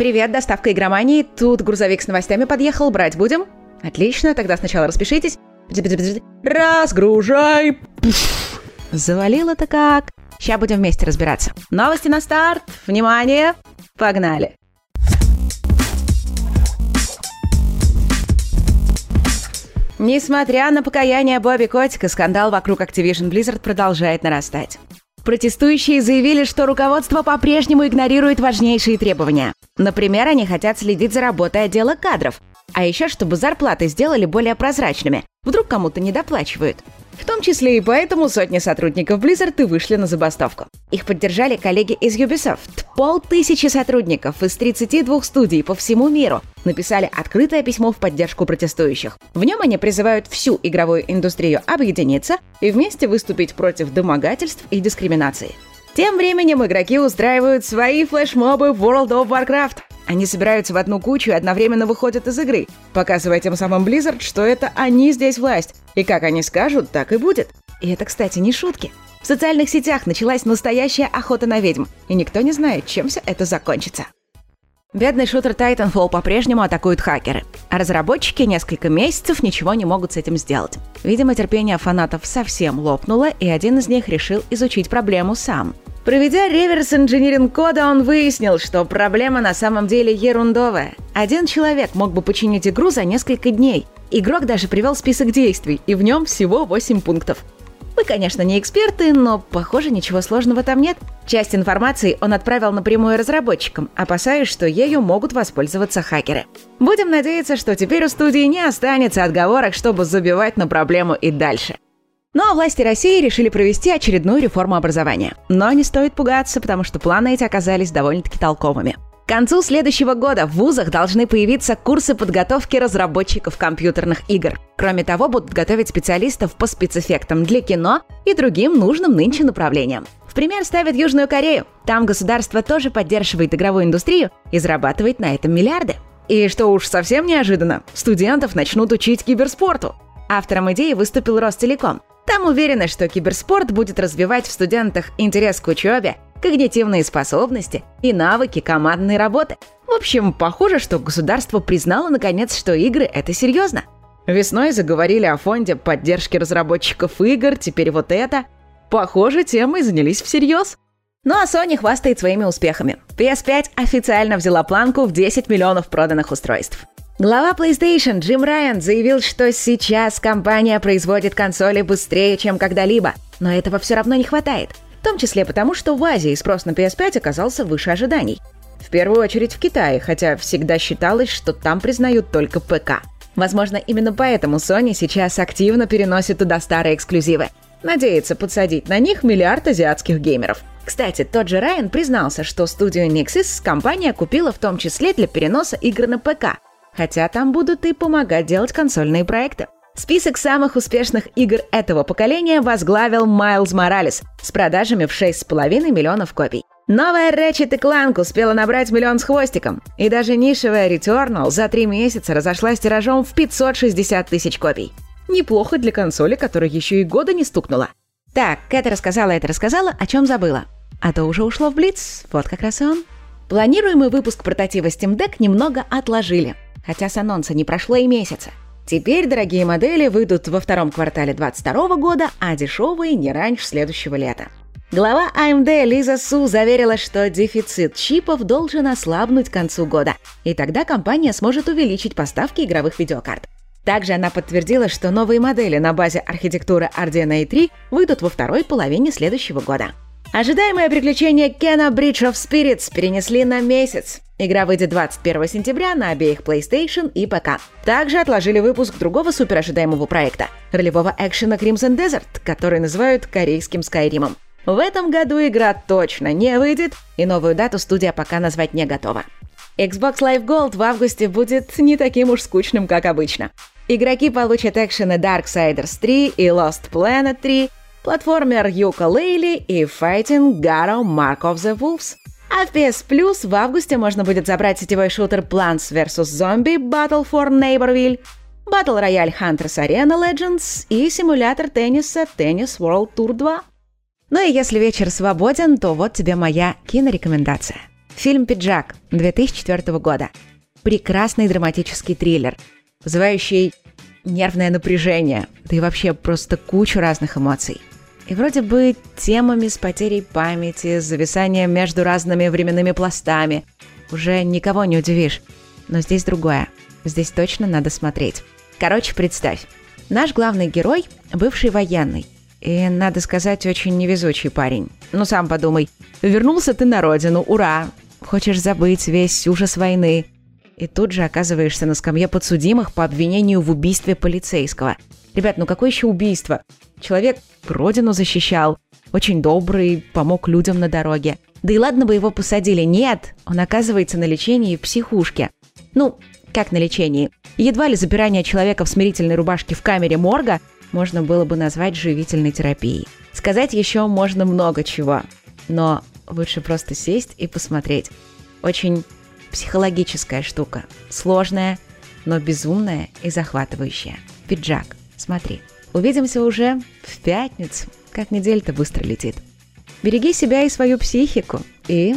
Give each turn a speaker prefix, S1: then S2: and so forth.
S1: Привет, доставка игромании. Тут грузовик с новостями подъехал, брать будем? Отлично, тогда сначала распишитесь. Разгружай! Завалило-то как. Сейчас будем вместе разбираться. Новости на старт. Внимание. Погнали. Несмотря на покаяние Бобби Котика, скандал вокруг Activision Blizzard продолжает нарастать. Протестующие заявили, что руководство по-прежнему игнорирует важнейшие требования. Например, они хотят следить за работой отдела кадров, а еще чтобы зарплаты сделали более прозрачными. Вдруг кому-то недоплачивают. В том числе и поэтому сотни сотрудников Blizzard и вышли на забастовку. Их поддержали коллеги из Ubisoft. Полтысячи сотрудников из 32 студий по всему миру написали открытое письмо в поддержку протестующих. В нем они призывают всю игровую индустрию объединиться и вместе выступить против домогательств и дискриминации. Тем временем игроки устраивают свои флешмобы в World of Warcraft. Они собираются в одну кучу и одновременно выходят из игры, показывая тем самым Blizzard, что это они здесь власть. И как они скажут, так и будет. И это, кстати, не шутки. В социальных сетях началась настоящая охота на ведьм, и никто не знает, чем все это закончится. Бедный шутер Titanfall по-прежнему атакуют хакеры, а разработчики несколько месяцев ничего не могут с этим сделать. Видимо, терпение фанатов совсем лопнуло, и один из них решил изучить проблему сам. Проведя реверс инжиниринг кода, он выяснил, что проблема на самом деле ерундовая. Один человек мог бы починить игру за несколько дней. Игрок даже привел список действий, и в нем всего 8 пунктов. Мы, конечно, не эксперты, но, похоже, ничего сложного там нет. Часть информации он отправил напрямую разработчикам, опасаясь, что ею могут воспользоваться хакеры. Будем надеяться, что теперь у студии не останется отговорок, чтобы забивать на проблему и дальше. Ну а власти России решили провести очередную реформу образования. Но не стоит пугаться, потому что планы эти оказались довольно-таки толковыми. К концу следующего года в вузах должны появиться курсы подготовки разработчиков компьютерных игр. Кроме того, будут готовить специалистов по спецэффектам для кино и другим нужным нынче направлениям. В пример ставят Южную Корею. Там государство тоже поддерживает игровую индустрию и зарабатывает на этом миллиарды. И что уж совсем неожиданно, студентов начнут учить киберспорту. Автором идеи выступил Ростелеком. Там уверены, что киберспорт будет развивать в студентах интерес к учебе, когнитивные способности и навыки командной работы. В общем, похоже, что государство признало наконец, что игры — это серьезно. Весной заговорили о фонде поддержки разработчиков игр, теперь вот это. Похоже, темой занялись всерьез. Ну а Sony хвастает своими успехами. PS5 официально взяла планку в 10 миллионов проданных устройств. Глава PlayStation Джим Райан заявил, что сейчас компания производит консоли быстрее, чем когда-либо, но этого все равно не хватает. В том числе потому, что в Азии спрос на PS5 оказался выше ожиданий. В первую очередь в Китае, хотя всегда считалось, что там признают только ПК. Возможно, именно поэтому Sony сейчас активно переносит туда старые эксклюзивы. Надеется подсадить на них миллиард азиатских геймеров. Кстати, тот же Райан признался, что студию Nixis компания купила в том числе для переноса игр на ПК – хотя там будут и помогать делать консольные проекты. Список самых успешных игр этого поколения возглавил Майлз Моралес с продажами в 6,5 миллионов копий. Новая Ratchet Clank успела набрать миллион с хвостиком, и даже нишевая Returnal за три месяца разошлась тиражом в 560 тысяч копий. Неплохо для консоли, которая еще и года не стукнула. Так, это рассказала, это рассказала, о чем забыла. А то уже ушло в Блиц, вот как раз и он. Планируемый выпуск портатива Steam Deck немного отложили – хотя с анонса не прошло и месяца. Теперь дорогие модели выйдут во втором квартале 2022 года, а дешевые не раньше следующего лета. Глава AMD Лиза Су заверила, что дефицит чипов должен ослабнуть к концу года, и тогда компания сможет увеличить поставки игровых видеокарт. Также она подтвердила, что новые модели на базе архитектуры RDNA 3 выйдут во второй половине следующего года. Ожидаемое приключение Кена Bridge of Spirits перенесли на месяц. Игра выйдет 21 сентября на обеих PlayStation и ПК. Также отложили выпуск другого суперожидаемого проекта – ролевого экшена Crimson Desert, который называют корейским Скайримом. В этом году игра точно не выйдет, и новую дату студия пока назвать не готова. Xbox Live Gold в августе будет не таким уж скучным, как обычно. Игроки получат экшены Darksiders 3 и Lost Planet 3, платформер Yooka-Laylee и Fighting Garo Mark of the Wolves. А в PS Plus в августе можно будет забрать сетевой шутер Plants vs. Zombie Battle for Neighborville, Battle Royale Hunters Arena Legends и симулятор тенниса Tennis World Tour 2. Ну и если вечер свободен, то вот тебе моя кинорекомендация. Фильм «Пиджак» 2004 года. Прекрасный драматический триллер, вызывающий нервное напряжение, да и вообще просто кучу разных эмоций. И вроде бы темами с потерей памяти, с зависанием между разными временными пластами уже никого не удивишь. Но здесь другое. Здесь точно надо смотреть. Короче, представь. Наш главный герой – бывший военный. И, надо сказать, очень невезучий парень. Ну, сам подумай. Вернулся ты на родину, ура! Хочешь забыть весь ужас войны. И тут же оказываешься на скамье подсудимых по обвинению в убийстве полицейского. Ребят, ну какое еще убийство? Человек родину защищал, очень добрый, помог людям на дороге. Да и ладно бы его посадили. Нет, он оказывается на лечении в психушке. Ну, как на лечении. Едва ли запирание человека в смирительной рубашке в камере морга можно было бы назвать живительной терапией. Сказать еще можно много чего, но лучше просто сесть и посмотреть. Очень психологическая штука. Сложная, но безумная и захватывающая. Пиджак. Смотри. Увидимся уже в пятницу. Как неделя-то быстро летит. Береги себя и свою психику. И